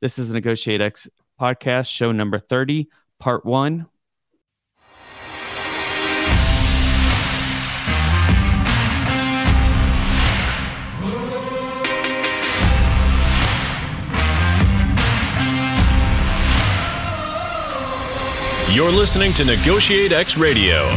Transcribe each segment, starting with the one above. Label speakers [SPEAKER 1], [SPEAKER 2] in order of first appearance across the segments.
[SPEAKER 1] This is the Negotiate X podcast, show number 30, part one.
[SPEAKER 2] You're listening to Negotiate X Radio,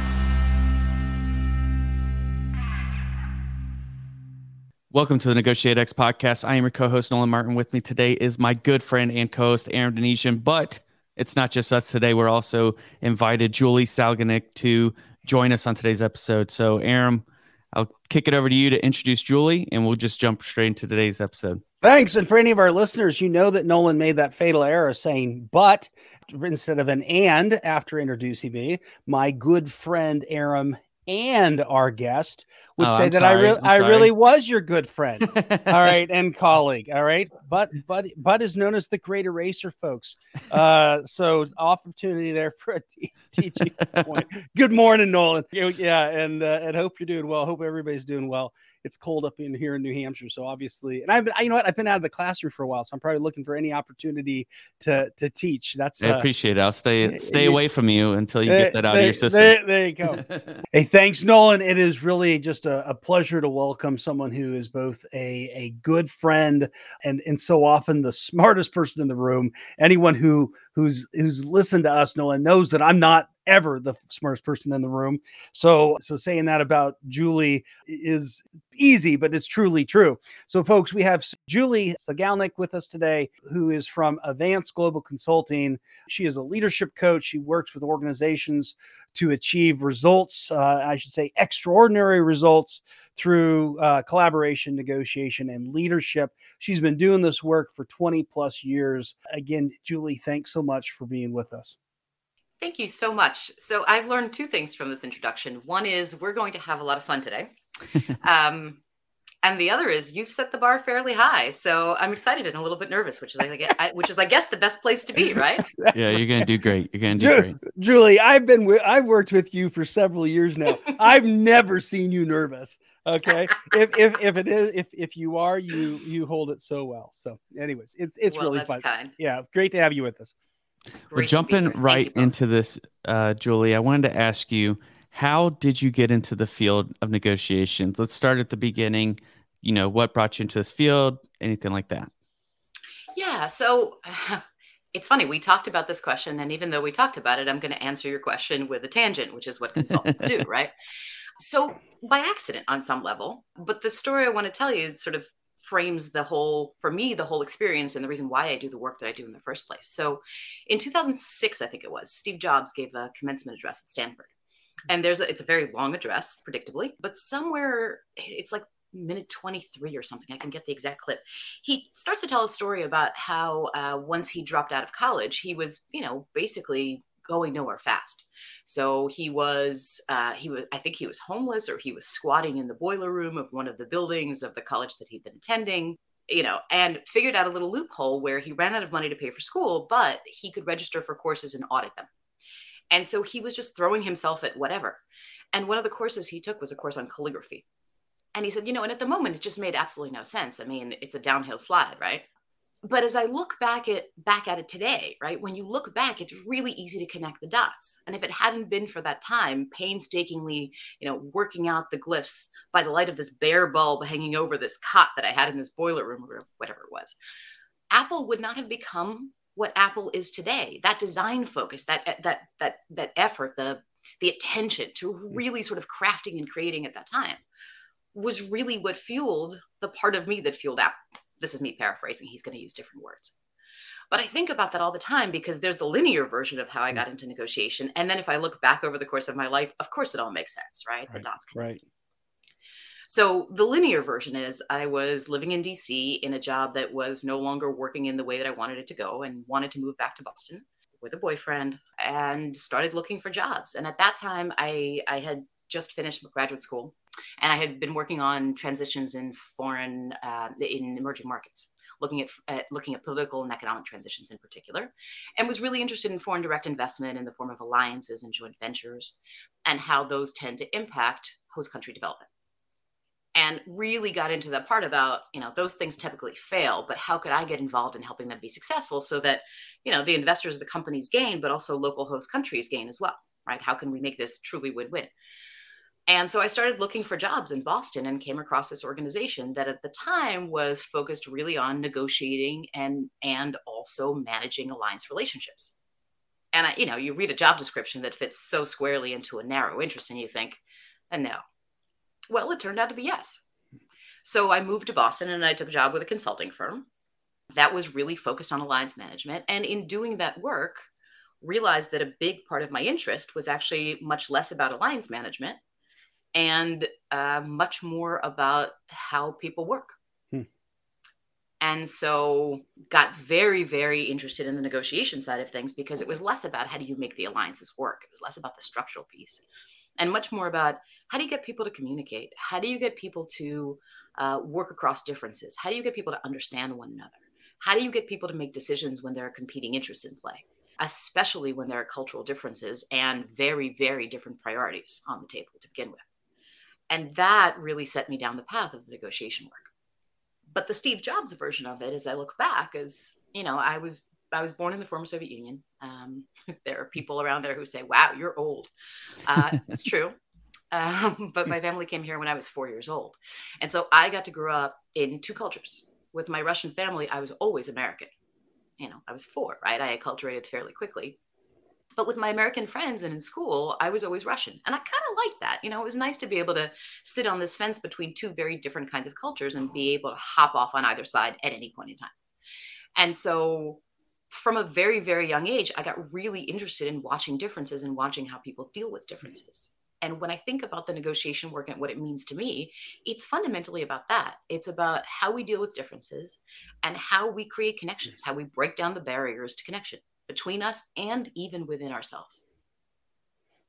[SPEAKER 1] Welcome to the Negotiate X podcast. I am your co-host Nolan Martin. With me today is my good friend and co-host Aram Donigian. But it's not just us today. We're also invited Julie Salganik to join us on today's episode. So, Aram, I'll kick it over to you to introduce Julie, and we'll just jump straight into today's episode.
[SPEAKER 3] Thanks. And for any of our listeners, you know that Nolan made that fatal error saying but instead of an and after introducing me. My good friend Aram and our guest would
[SPEAKER 1] Oh,
[SPEAKER 3] say
[SPEAKER 1] I'm
[SPEAKER 3] that I
[SPEAKER 1] sorry.
[SPEAKER 3] really
[SPEAKER 1] I'm
[SPEAKER 3] I really was your good friend. all right, and colleague. All right. But but but is known as the great eraser, folks. Uh so opportunity there for a teaching point. Good morning, Nolan. Yeah, Yeah, and uh, and hope you're doing well. Hope everybody's doing well. It's cold up in here in New Hampshire, so obviously, and I've been, I, you know what, I've been out of the classroom for a while, so I'm probably looking for any opportunity to to teach. That's
[SPEAKER 1] I
[SPEAKER 3] uh,
[SPEAKER 1] appreciate it. I'll stay stay away from you until you
[SPEAKER 3] there-
[SPEAKER 1] get that out
[SPEAKER 3] there-
[SPEAKER 1] of your system.
[SPEAKER 3] There, there you go. Hey, thanks, Nolan. It is really just a, a pleasure to welcome someone who is both a, a good friend and and so often the smartest person in the room. Anyone who who's who's listened to us, Nolan, knows that I'm not ever the smartest person in the room. So so saying that about Julie is easy, but it's truly true. So, folks, we have Julie Salganik with us today, who is from Advanced Global Consulting. She is a leadership coach. She works with organizations to achieve results, uh, I should say, extraordinary results through uh, collaboration, negotiation, and leadership. She's been doing this work for 20 plus years. Again, Julie, thanks so much for being with us.
[SPEAKER 4] Thank you so much. So I've learned two things from this introduction. One is we're going to have a lot of fun today. um, and the other is you've set the bar fairly high. So I'm excited and a little bit nervous, which is I guess, I, which is I guess the best place to be, right?
[SPEAKER 1] yeah, you're gonna do great. You're gonna do
[SPEAKER 3] Ju-
[SPEAKER 1] great.
[SPEAKER 3] Julie, I've been wi- I've worked with you for several years now. I've never seen you nervous. Okay, if if if it is if if you are, you you hold it so well. So, anyways, it's it's
[SPEAKER 4] well,
[SPEAKER 3] really
[SPEAKER 4] that's
[SPEAKER 3] fun.
[SPEAKER 4] kind.
[SPEAKER 3] Yeah, great to have you with us.
[SPEAKER 1] Well,
[SPEAKER 4] Great to be
[SPEAKER 1] jumping right into this, uh, Julie, I wanted to ask you, how did you get into the field of negotiations? Let's start at the beginning. You know, what brought you into this field? Anything like that?
[SPEAKER 4] Yeah. So it's funny. We talked about this question. And even though we talked about it, I'm going to answer your question with a tangent, which is what consultants do, right? So by accident on some level. But the story I want to tell you sort of frames the whole, for me, the whole experience and the reason why I do the work that I do in the first place. So in 2006, I think it was, Steve Jobs gave a commencement address at Stanford. And there's a, it's a very long address, predictably, but somewhere it's like minute 23 or something. I can get the exact clip he starts to tell a story about how uh, once he dropped out of college, he was, you know, basically going nowhere fast. So he was, uh, he was, I think he was homeless or he was squatting in the boiler room of one of the buildings of the college that he'd been attending, you know, and figured out a little loophole where he ran out of money to pay for school, but he could register for courses and audit them. And so he was just throwing himself at whatever. And one of the courses he took was a course on calligraphy. And he said, you know, and at the moment it just made absolutely no sense. I mean, it's a downhill slide, right? But as I look back at back at it today, right? When you look back, it's really easy to connect the dots. And if it hadn't been for that time, painstakingly, you know, working out the glyphs by the light of this bare bulb hanging over this cot that I had in this boiler room or whatever it was, Apple would not have become what Apple is today. That design focus, that eh, that that that effort, the the attention to mm. really sort of crafting and creating at that time was really what fueled the part of me that fueled Apple. This is me paraphrasing. He's going to use different words. But I think about that all the time because there's the linear version of how I hmm. got into negotiation. And then if I look back over the course of my life, of course it all makes sense, right? The dots connect.
[SPEAKER 3] Right.
[SPEAKER 4] So the linear version is I was living in DC in a job that was no longer working in the way that I wanted it to go and wanted to move back to Boston with a boyfriend and started looking for jobs. And at that time I I had just finished graduate school and I had been working on transitions in foreign, uh, in emerging markets, looking at, at, looking at political and economic transitions in particular, and was really interested in foreign direct investment in the form of alliances and joint ventures, and how those tend to impact host country development. And really got into that part about, you know, those things typically fail, but how could I get involved in helping them be successful so that, you know, the investors, of the companies gain, but also local host countries gain as well, right? How can we make this truly win win? And so I started looking for jobs in Boston and came across this organization that at the time was focused really on negotiating and and also managing alliance relationships. And I, you know, you read a job description that fits so squarely into a narrow interest and you think, and no. Well, it turned out to be yes. So I moved to Boston and I took a job with a consulting firm that was really focused on alliance management. And in doing that work, realized that a big part of my interest was actually much less about alliance management and uh, much more about how people work. Hmm. And so got very, very interested in the negotiation side of things because it was less about how do you make the alliances work. It was less about the structural piece and much more about how do you get people to communicate? How do you get people to uh, work across differences? How do you get people to understand one another? How do you get people to make decisions when there are competing interests in play, especially when there are cultural differences and very, very different priorities on the table to begin with? And that really set me down the path of the negotiation work. But the Steve Jobs version of it, as I look back, is you know I was I was born in the former Soviet Union. Um, there are people around there who say, "Wow, you're old." Uh, it's true, um, but my family came here when I was four years old, and so I got to grow up in two cultures. With my Russian family, I was always American. You know, I was four, right? I acculturated fairly quickly, but with my American friends and in school, I was always Russian. And I kind of liked that. You know, it was nice to be able to sit on this fence between two very different kinds of cultures and be oh. able to hop off on either side at any point in time. And so from a very, very young age, I got really interested in watching differences and watching how people deal with mm-hmm. differences. And when I think about the negotiation work and what it means to me, it's fundamentally about that. It's about how we deal with differences and how we create connections, how we break down the barriers to connection between us and even within ourselves.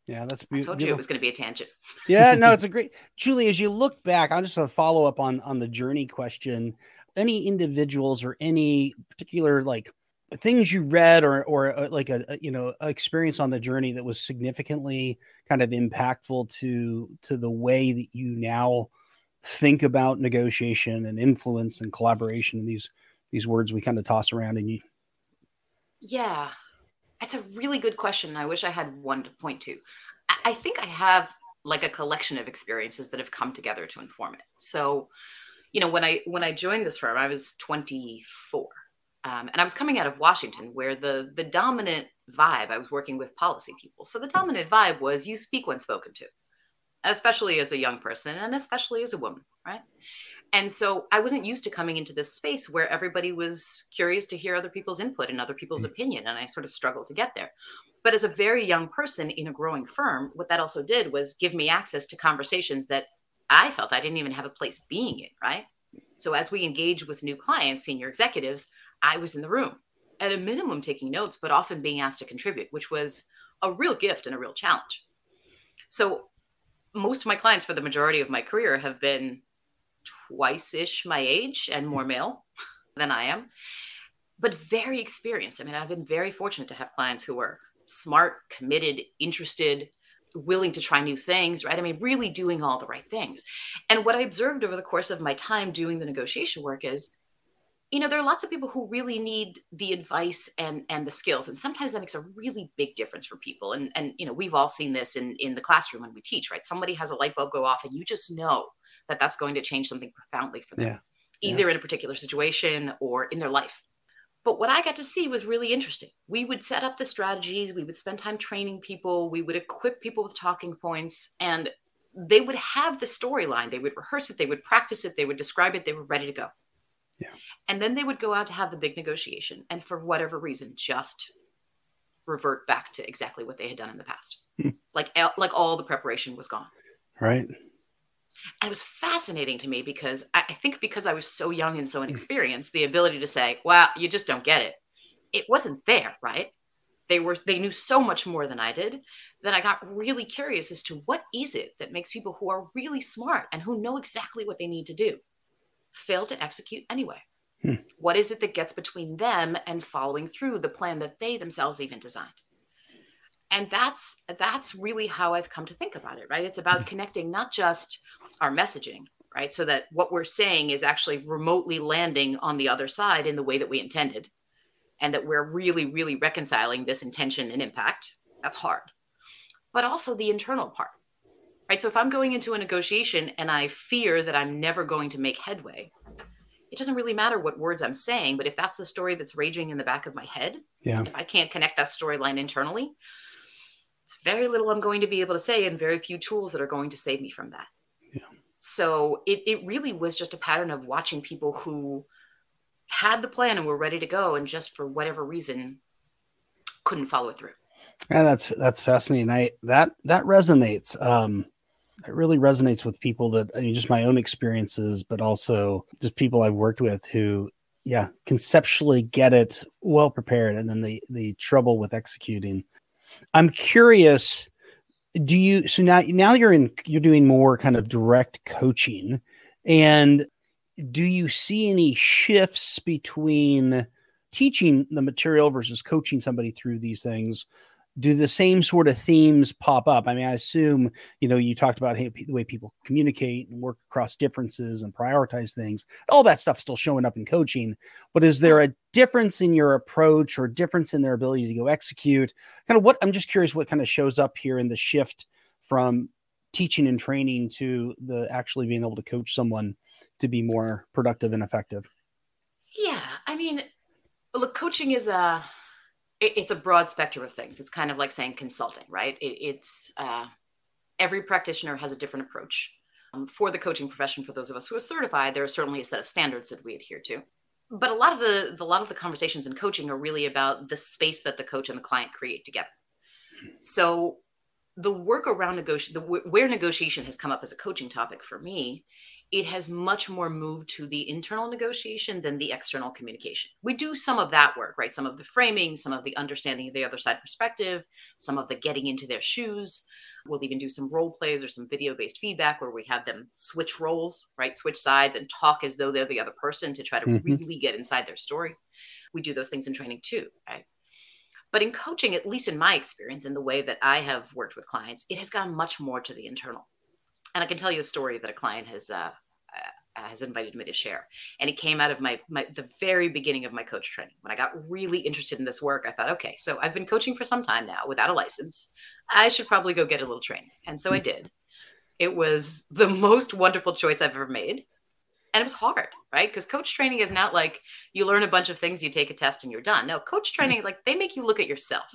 [SPEAKER 3] Yeah, that's
[SPEAKER 4] beautiful. I told you it was going to be a tangent.
[SPEAKER 3] yeah, no, it's a great. Julie, as you look back, I'm just a follow up on on the journey question. Any individuals or any particular like things you read or or uh, like a, a, you know experience on the journey that was significantly kind of impactful to to the way that you now think about negotiation and influence and collaboration and these these words we kind of toss around and you
[SPEAKER 4] yeah, that's a really good question. I wish I had one to point to. I think I have like a collection of experiences that have come together to inform it. So, you know, when I when I joined this firm, I was 24, um, and I was coming out of Washington, where the the dominant vibe. I was working with policy people, so the dominant vibe was you speak when spoken to, especially as a young person and especially as a woman, right? and so i wasn't used to coming into this space where everybody was curious to hear other people's input and other people's mm. opinion and i sort of struggled to get there but as a very young person in a growing firm what that also did was give me access to conversations that i felt i didn't even have a place being in right so as we engage with new clients senior executives i was in the room at a minimum taking notes but often being asked to contribute which was a real gift and a real challenge so most of my clients for the majority of my career have been twice ish my age and more male than I am, but very experienced. I mean, I've been very fortunate to have clients who are smart, committed, interested, willing to try new things, right? I mean, really doing all the right things. And what I observed over the course of my time doing the negotiation work is, you know, there are lots of people who really need the advice and and the skills, and sometimes that makes a really big difference for people. And and you know, we've all seen this in in the classroom when we teach, right? Somebody has a light bulb go off, and you just know that that's going to change something profoundly for them, yeah. either yeah. in a particular situation or in their life. But what I got to see was really interesting. We would set up the strategies, we would spend time training people, we would equip people with talking points, and they would have the storyline. They would rehearse it, they would practice it, they would describe it, they were ready to go. Yeah. And then they would go out to have the big negotiation, and for whatever reason, just revert back to exactly what they had done in the past. Hmm. Like like all the preparation was gone.
[SPEAKER 3] Right.
[SPEAKER 4] And it was fascinating to me because I, I think because I was so young and so hmm. inexperienced, the ability to say, well, you just don't get it, it wasn't there, right? They were they knew so much more than I did that I got really curious as to what is it that makes people who are really smart and who know exactly what they need to do fail to execute anyway. Hmm. What is it that gets between them and following through the plan that they themselves even designed? And that's that's really how I've come to think about it, right? It's about hmm. connecting not just our messaging, right? So that what we're saying is actually remotely landing on the other side in the way that we intended. And that we're really, really reconciling this intention and impact. That's hard. But also the internal part, right? So if I'm going into a negotiation and I fear that I'm never going to make headway, it doesn't really matter what words I'm saying, but if that's the story that's raging in the back of my head,
[SPEAKER 3] yeah.
[SPEAKER 4] if I can't connect that storyline internally, it's very little I'm going to be able to say and very few tools that are going to save me from that.
[SPEAKER 3] Yeah.
[SPEAKER 4] So it, it really was just a pattern of watching people who had the plan and were ready to go and just for whatever reason couldn't follow it through.
[SPEAKER 3] Yeah, that's that's fascinating. I that that resonates. Um it really resonates with people that I mean just my own experiences, but also just people I've worked with who yeah, conceptually get it well prepared and then the the trouble with executing I'm curious. Do you so now now you're in you're doing more kind of direct coaching, and do you see any shifts between teaching the material versus coaching somebody through these things do the same sort of themes pop up? I mean, I assume, you know, you talked about hey, the way people communicate and work across differences and prioritize things. All that stuff still showing up in coaching. But is there a difference in your approach or difference in their ability to go execute? Kind of what I'm just curious what kind of shows up here in the shift from teaching and training to the actually being able to coach someone to be more productive and effective.
[SPEAKER 4] Yeah. I mean, look, coaching is a it, it's a broad spectrum of things. It's kind of like saying consulting, right? It, it's uh, every practitioner has a different approach. Um, for the coaching profession, for those of us who are certified, there are certainly a set of standards that we adhere to. But a lot of the, the a lot of the conversations in coaching are really about the space that the coach and the client create together. So the work around negotiation, where negotiation has come up as a coaching topic for me it has much more moved to the internal negotiation than the external communication. We do some of that work, right? Some of the framing, some of the understanding of the other side perspective, some of the getting into their shoes. We'll even do some role plays or some video based feedback where we have them switch roles, right? Switch sides and talk as though they're the other person to try to mm-hmm. really get inside their story. We do those things in training too, right? But in coaching, at least in my experience, in the way that I have worked with clients, it has gone much more to the internal. And I can tell you a story that a client has uh, uh, has invited me to share. And it came out of my, my the very beginning of my coach training. When I got really interested in this work, I thought, okay, so I've been coaching for some time now without a license. I should probably go get a little training. And so I hmm. did. It was the most wonderful choice I've ever made. And it was hard, right? Because coach training is not like you learn a bunch of things, you take a test, and you're done. No, coach hmm. training, like they make you look at yourself.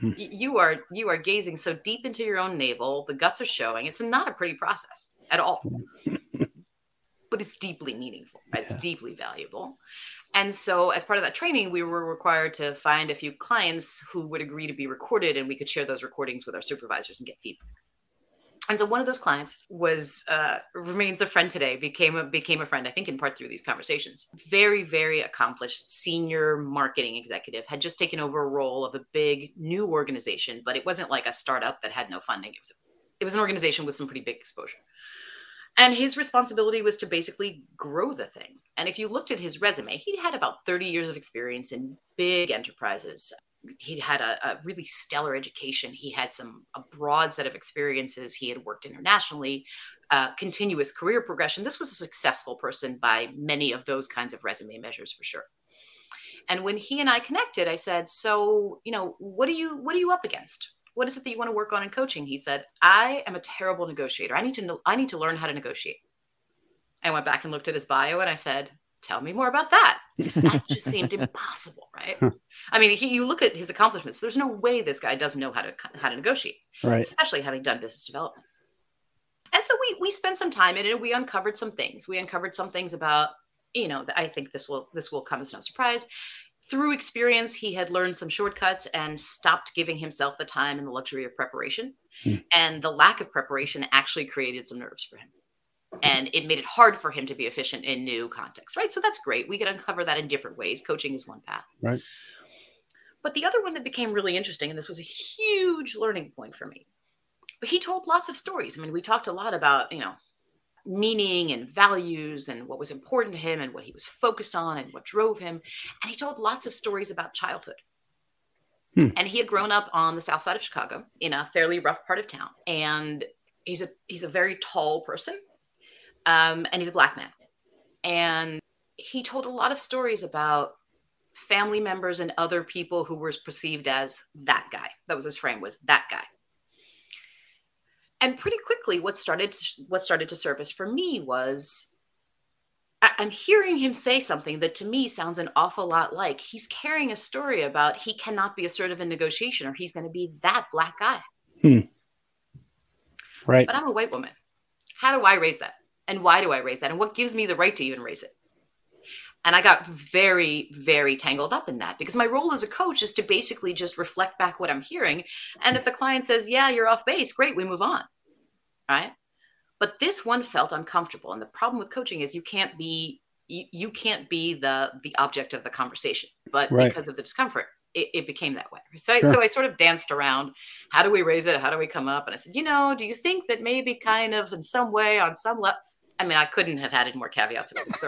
[SPEAKER 4] Hmm. You are you are gazing so deep into your own navel. The guts are showing. It's not a pretty process at all but it's deeply meaningful, right? Yeah. It's deeply valuable. And so, as part of that training, we were required to find a few clients who would agree to be recorded, and we could share those recordings with our supervisors and get feedback. And so, one of those clients was uh, remains a friend today. became a became a friend, I think, in part through these conversations. Very, very accomplished senior marketing executive had just taken over a role of a big new organization, but it wasn't like a startup that had no funding. It was it was an organization with some pretty big exposure. And his responsibility was to basically grow the thing. And if you looked at his resume, he had about 30 years of experience in big enterprises. He had a, a, really stellar education. He had some a broad set of experiences. He had worked internationally, uh, continuous career progression. This was a successful person by many of those kinds of resume measures for sure. And when he and I connected, I said, "So, you know, what are you what are you up against? What is it that you want to work on in coaching? He said, I am a terrible negotiator. I need to know, I need to learn how to negotiate. I went back and looked at his bio and I said, tell me more about that. that just seemed impossible, right? I mean, he, you look at his accomplishments. There's no way this guy doesn't know how to how to negotiate,
[SPEAKER 3] right?
[SPEAKER 4] Especially having done business development. And so we we spent some time in it. We uncovered some things. We uncovered some things about you know. I think this will this will come as no surprise through experience, he had learned some shortcuts and stopped giving himself the time and the luxury of preparation. Hmm. And the lack of preparation actually created some nerves for him. And it made it hard for him to be efficient in new contexts, right? So that's great. We can uncover that in different ways. Coaching is one path.
[SPEAKER 3] Right.
[SPEAKER 4] But the other one that became really interesting, and this was a huge learning point for me, but he told lots of stories. I mean, we talked a lot about, you know, meaning and values and what was important to him and what he was focused on and what drove him. And he told lots of stories about childhood. Hmm. And he had grown up on the south side of Chicago in a fairly rough part of town. And he's a he's a very tall person. Um, and he's a black man. And he told a lot of stories about family members and other people who were perceived as that guy. That was his frame was that guy. And pretty quickly what started to, what started to surface for me was I'm hearing him say something that to me sounds an awful lot like he's carrying a story about he cannot be assertive in negotiation or he's going to be that black guy.
[SPEAKER 3] Hmm. Right.
[SPEAKER 4] But I'm a white woman. How do I raise that? And why do I raise that? And what gives me the right to even raise it? And I got very, very tangled up in that because my role as a coach is to basically just reflect back what I'm hearing. And if the client says, Yeah, you're off base, great, we move on. Right. But this one felt uncomfortable. And the problem with coaching is you can't be you, you can't be the the object of the conversation. But right. because of the discomfort, it, it, became that way. So, sure. I, so I sort of danced around. How do we raise it? How do we come up? And I said, you know, do you think that maybe kind of in some way, on some level, I mean, I couldn't have added more caveats. It was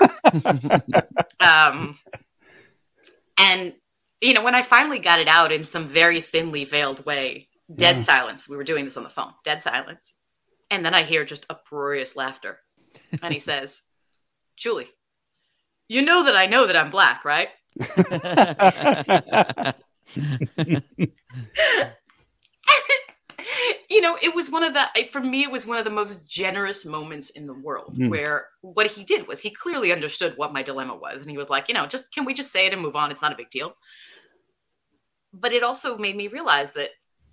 [SPEAKER 4] um, and you know, when I finally got it out in some very thinly veiled way, dead yeah. silence. We were doing this on the phone. Dead silence. And then I hear just uproarious laughter. And he says, Julie, you know that I know that I'm black, right? you know, it was one of the, for me, it was one of the most generous moments in the world mm. where what he did was he clearly understood what my dilemma was. And he was like, you know, just can we just say it and move on? It's not a big deal. But it also made me realize that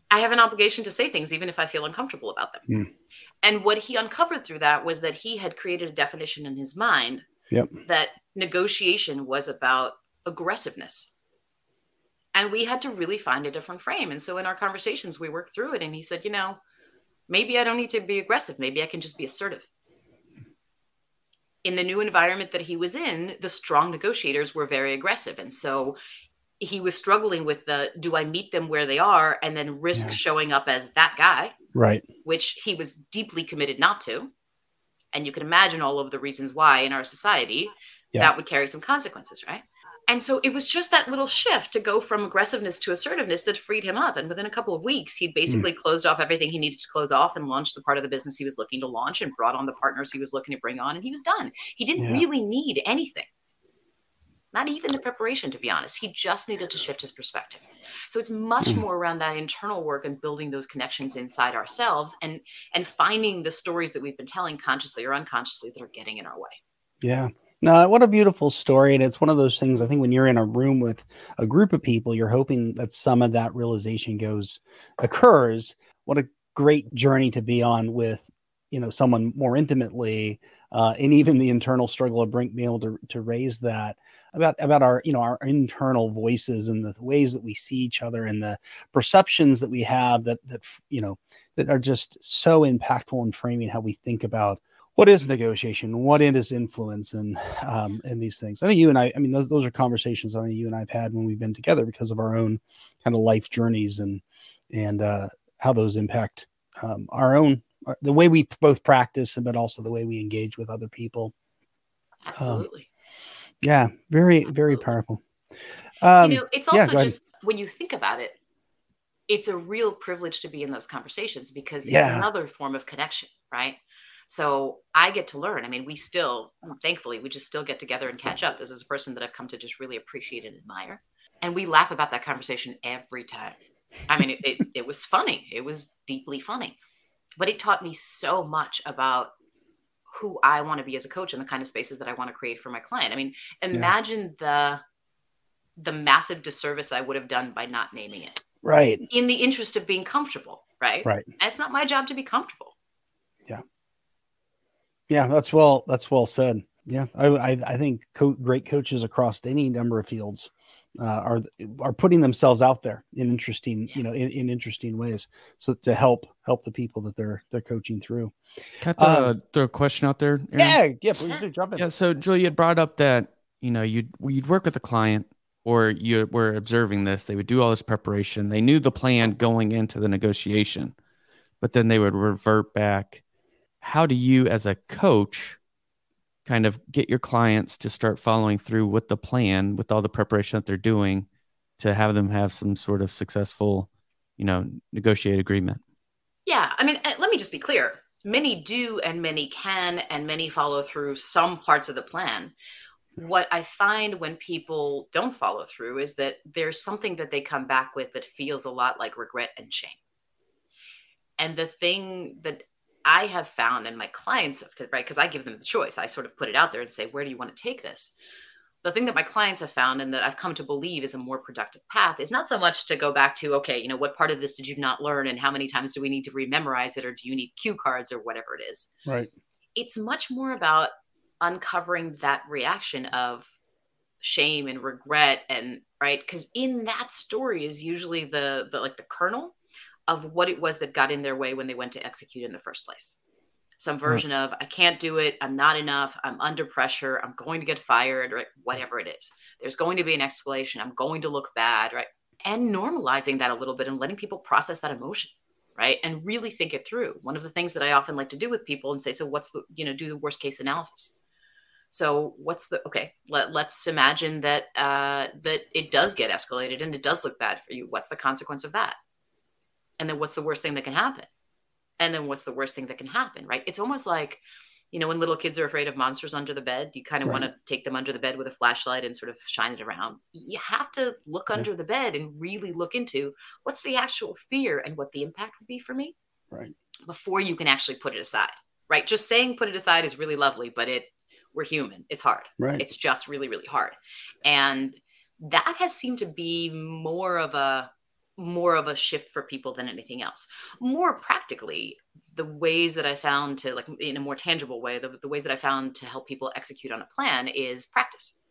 [SPEAKER 4] I have an obligation to say things, even if I feel uncomfortable about them. Mm. And what he uncovered through that was that he had created a definition in his mind
[SPEAKER 3] yep.
[SPEAKER 4] that negotiation was about aggressiveness and we had to really find a different frame. And so in our conversations we worked through it and he said you know maybe i don't need to be aggressive. Maybe i can just be assertive. In the new environment that he was in the strong negotiators were very aggressive. And so he was struggling with the do i meet them where they are and then risk yeah. showing up as that guy?
[SPEAKER 3] Right.
[SPEAKER 4] Which he was deeply committed not to. And you can imagine all of the reasons why in our society yeah. that would carry some consequences right and so it was just that little shift to go from aggressiveness to assertiveness that freed him up. And within a couple of weeks, he'd basically mm. closed off everything he needed to close off and launched the part of the business he was looking to launch and brought on the partners he was looking to bring on. And he was done. He didn't yeah. really need anything, not even the preparation, to be honest. He just needed to shift his perspective. So it's much mm. more around that internal work and building those connections inside ourselves and and finding the stories that we've been telling consciously or unconsciously that are getting in our way.
[SPEAKER 3] Yeah. No, what a beautiful story. And it's one of those things I think when you're in a room with a group of people, you're hoping that some of that realization goes occurs. What a great journey to be on with, you know, someone more intimately, uh, and even the internal struggle of being able to, to raise that about about our you know our internal voices and the ways that we see each other and the perceptions that we have that that you know that are just so impactful in framing how we think about what is negotiation? What is influence and um, and these things? I think you and i i mean those, those are conversations i mean you and i've had when we've been together because of our own kind of life journeys and and uh, how those impact um, our own uh, the way we both practice and but also the way we engage with other people.
[SPEAKER 4] Absolutely. um,
[SPEAKER 3] yeah very absolutely. very powerful
[SPEAKER 4] um, you know it's also yeah, just when you think about it it's a real privilege to be in those conversations because it's yeah. another form of connection right so I get to learn. I mean, we still, thankfully, we just still get together and catch up. This is a person that I've come to just really appreciate and admire. And we laugh about that conversation every time. I mean, it, it, it was funny. It was deeply funny. But it taught me so much about who I want to be as a coach and the kind of spaces that I want to create for my client. I mean, imagine yeah. the the massive disservice I would have done by not naming it.
[SPEAKER 3] Right.
[SPEAKER 4] In the interest of being comfortable, right?
[SPEAKER 3] Right.
[SPEAKER 4] And it's not my job to be comfortable.
[SPEAKER 3] Yeah, that's well. That's well said. Yeah, I I, I think co- great coaches across any number of fields uh, are are putting themselves out there in interesting you know in, in interesting ways so to help help the people that they're they're coaching through.
[SPEAKER 1] Can I throw, um, throw a question out there?
[SPEAKER 3] Aram? Yeah, yeah, please do jump in.
[SPEAKER 1] Yeah, so Julie had brought up that you know you'd you'd work with a client or you were observing this, they would do all this preparation. They knew the plan going into the negotiation, but then they would revert back. How do you, as a coach, kind of get your clients to start following through with the plan, with all the preparation that they're doing, to have them have some sort of successful, you know, negotiate agreement?
[SPEAKER 4] Yeah, I mean, eh, let me just be clear. Many do, and many can, and many follow through some parts of the plan what I find when people don't follow through is that there's something that they come back with that feels a lot like regret and shame. And the thing that I have found, and my clients, right, because I give them the choice, I sort of put it out there and say, where do you want to take this? The thing that my clients have found and that I've come to believe is a more productive path is not so much to go back to, okay, you know, what part of this did you not learn and how many times do we need to rememorize it or do you need cue cards or whatever it is?
[SPEAKER 3] Right.
[SPEAKER 4] It's much more about uncovering that reaction of shame and regret and right because in that story is usually the the like the kernel of what it was that got in their way when they went to execute in the first place. Some version of i can't do it. I'm not enough. I'm under pressure. I'm going to get fired right? Whatever it is. There's going to be an escalation. I'm going to look bad right? And normalizing that a little bit and letting people process that emotion right? And really think it through. One of the things that i often like to do with people and say so what's the you know do the worst case analysis? So what's the okay? Let let's imagine that uh, that it does get escalated and it does look bad for you. What's the consequence of that? And then what's the worst thing that can happen? And then what's the worst thing that can happen? Right? It's almost like you know when little kids are afraid of monsters under the bed you kind of right. want to take them under the bed with a flashlight and sort of shine it around you have to look under the bed and really look into what's the actual fear and what the impact would be for me
[SPEAKER 3] right
[SPEAKER 4] before you can actually put it aside right just saying put it aside is really lovely but it we're human. It's hard.
[SPEAKER 3] Right.
[SPEAKER 4] It's just really, really hard. And that has seemed to be more of a more of a shift for people than anything else. More practically, the ways that I found to like in a more tangible way, the, the ways that I found to help people execute on a plan is practice.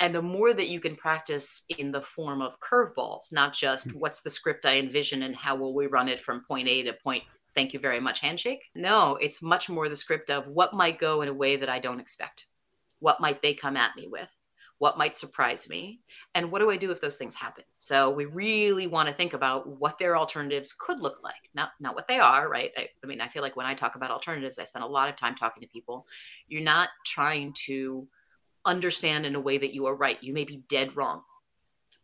[SPEAKER 4] And the more that you can practice in the form of curveballs, not just hmm. what's the script I envision and how will we run it from point A to point thank you very much handshake. No, it's much more the script of what might go in a way that I don't expect. What might they come at me with? What might surprise me? And what do I do if those things happen? So we really want to think about what their alternatives could look like, not not what they are, right? I, I mean, I feel like when I talk about alternatives, I spend a lot of time talking to people. You're not trying to understand in a way that you are right. You may be dead wrong.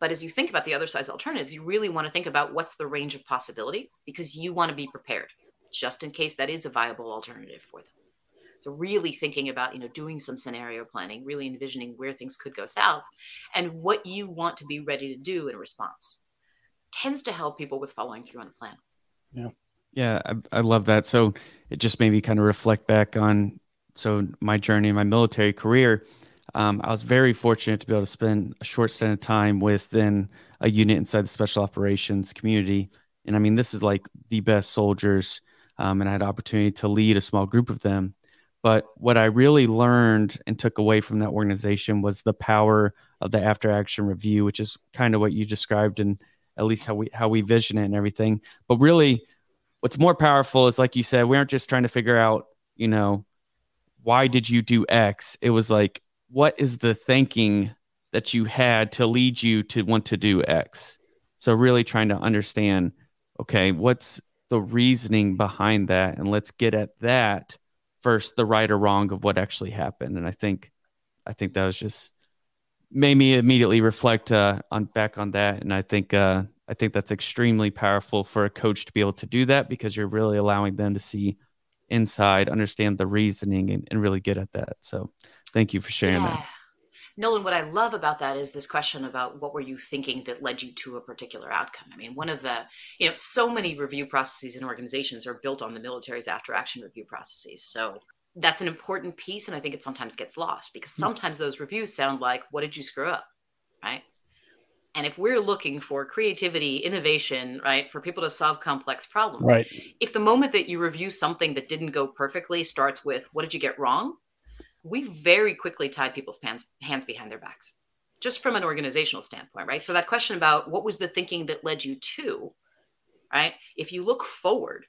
[SPEAKER 4] But as you think about the other side's alternatives, you really want to think about what's the range of possibility because you want to be prepared just in case that is a viable alternative for them. So really thinking about, you know, doing some scenario planning, really envisioning where things could go south and what you want to be ready to do in response tends to help people with following through on a plan.
[SPEAKER 3] Yeah.
[SPEAKER 1] Yeah, I, I love that. So it just made me kind of reflect back on so my journey in my military career. Um, I was very fortunate to be able to spend a short stint of time within a unit inside the special operations community. And I mean, this is like the best soldiers um, and I had opportunity to lead a small group of them. But what I really learned and took away from that organization was the power of the after action review, which is kind of what you described and at least how we how we vision it and everything. But really, what's more powerful is like you said, we aren't just trying to figure out, you know, why did you do X? It was like, what is the thinking that you had to lead you to want to do X? So really trying to understand, okay, what's the reasoning behind that and let's get at that first the right or wrong of what actually happened. And i think i think that was just made me immediately reflect uh, on back on that. And i think uh, i think that's extremely powerful for a coach to be able to do that because you're really allowing them to see inside understand the reasoning and, and really get at that. So thank you for sharing yeah. that
[SPEAKER 4] Nolan, what I love about that is this question about what were you thinking that led you to a particular outcome. I mean, one of the, you know, so many review processes and organizations are built on the military's after action review processes. So that's an important piece. And I think it sometimes gets lost because hmm. sometimes those reviews sound like, what did you screw up? Right. And if we're looking for creativity, innovation, right, for people to solve complex problems,
[SPEAKER 3] right.
[SPEAKER 4] if the moment that you review something that didn't go perfectly starts with, what did you get wrong? We very quickly tied people's hands, hands behind their backs, just from an organizational standpoint, right? So that question about what was the thinking that led you to, right? If you look forward,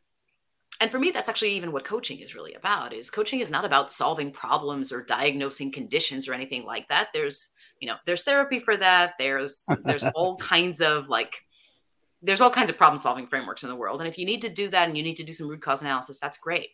[SPEAKER 4] and for me that's actually even what coaching is really about is coaching is not about solving problems or diagnosing conditions or anything like that there's you know there's therapy for that there's there's all kinds of like there's all kinds of problem solving frameworks in the world and if you need to do that and you need to do some root cause analysis that's great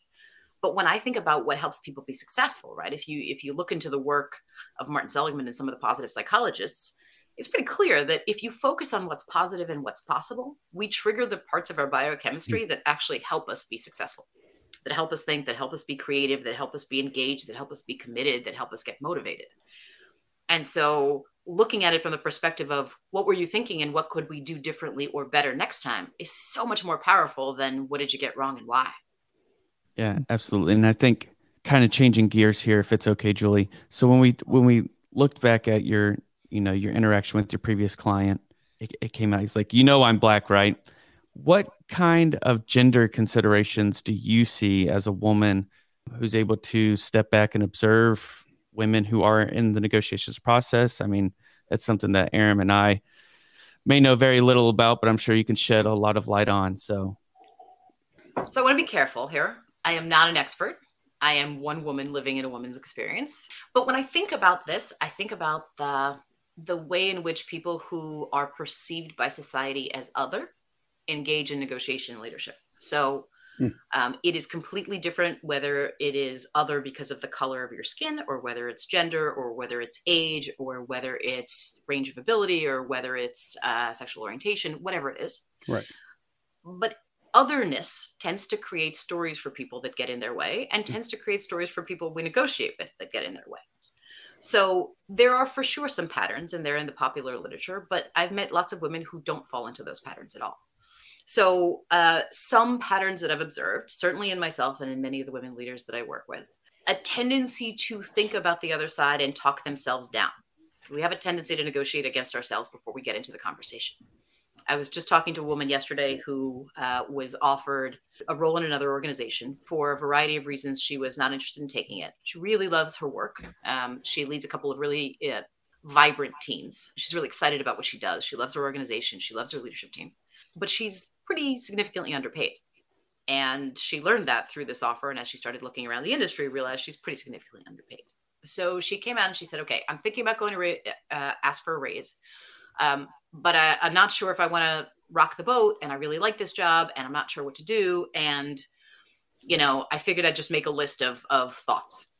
[SPEAKER 4] but when i think about what helps people be successful right if you if you look into the work of martin seligman and some of the positive psychologists it's pretty clear that if you focus on what's positive and what's possible we trigger the parts of our biochemistry mm. that actually help us be successful that help us think that help us be creative that help us be engaged that help us be committed that help us get motivated and so looking at it from the perspective of what were you thinking and what could we do differently or better next time is so much more powerful than what did you get wrong and why.
[SPEAKER 1] Yeah, absolutely. And I think kind of changing gears here if it's okay, Julie. So when we when we looked back at your, you know, your interaction with your previous client, it, it came out he's like, "You know I'm black, right?" What kind of gender considerations do you see as a woman who's able to step back and observe women who are in the negotiations process. I mean, that's something that Aram and I may know very little about, but I'm sure you can shed a lot of light on. So,
[SPEAKER 4] so I want to be careful here. I am not an expert. I am one woman living in a woman's experience. But when I think about this, I think about the the way in which people who are perceived by society as other engage in negotiation and leadership. So Hmm. Um, it is completely different whether it is other because of the color of your skin, or whether it's gender, or whether it's age, or whether it's range of ability, or whether it's uh, sexual orientation, whatever it is.
[SPEAKER 3] Right.
[SPEAKER 4] But otherness tends to create stories for people that get in their way, and hmm. tends to create stories for people we negotiate with that get in their way. So there are for sure some patterns, and they're in the popular literature, but I've met lots of women who don't fall into those patterns at all. So, uh, some patterns that I've observed, certainly in myself and in many of the women leaders that I work with, a tendency to think about the other side and talk themselves down. We have a tendency to negotiate against ourselves before we get into the conversation. I was just talking to a woman yesterday who uh, was offered a role in another organization for a variety of reasons. She was not interested in taking it. She really loves her work. Um, she leads a couple of really uh, vibrant teams. She's really excited about what she does. She loves her organization. She loves her leadership team, but she's pretty significantly underpaid. And she learned that through this offer. And as she started looking around the industry, realized she's pretty significantly underpaid. So she came out and she said, okay, I'm thinking about going to ra- uh, ask for a raise. Um, but I, I'm not sure if I want to rock the boat. And I really like this job and I'm not sure what to do. And, you know, I figured I'd just make a list of, of thoughts.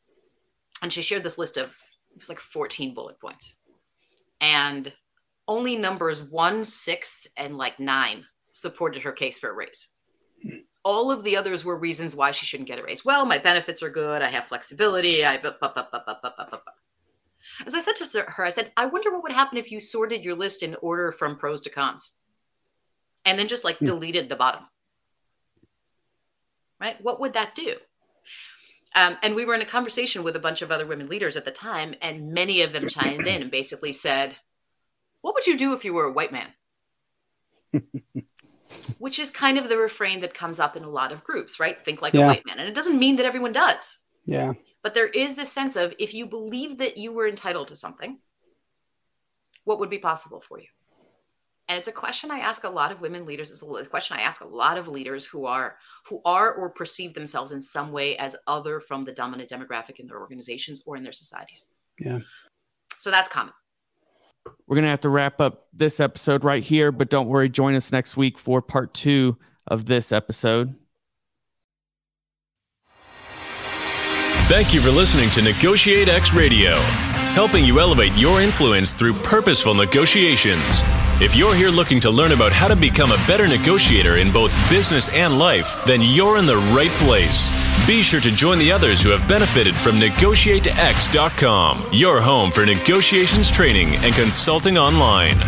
[SPEAKER 4] And she shared this list of, it was like 14 bullet points. And only numbers one, six, and like nine supported her case for a raise. All of the others were reasons why she shouldn't get a raise. Well, my benefits are good. I have flexibility. I. As I said to her, I said, I wonder what would happen if you sorted your list in order from pros to cons and then just like hmm. deleted the bottom. Right? What would that do? Um, and we were in a conversation with a bunch of other women leaders at the time, and many of them chimed in and basically said, What would you do if you were a white man? which is kind of the refrain that comes up in a lot of groups, right? Think like yeah. a white man. And it doesn't mean that everyone does.
[SPEAKER 3] Yeah.
[SPEAKER 4] But there is this sense of if you believe that you were entitled to something, what would be possible for you? And it's a question I ask a lot of women leaders. It's a question I ask a lot of leaders who are who are or perceive themselves in some way as other from the dominant demographic in their organizations or in their societies.
[SPEAKER 3] Yeah.
[SPEAKER 4] So that's common.
[SPEAKER 1] We're going to have to wrap up this episode right here, but don't worry, join us next week for part two of this episode.
[SPEAKER 2] Thank you for listening to Negotiate X Radio, helping you elevate your influence through purposeful negotiations. If you're here looking to learn about how to become a better negotiator in both business and life, then you're in the right place. Be sure to join the others who have benefited from NegotiateX.com, your home for negotiations training and consulting online.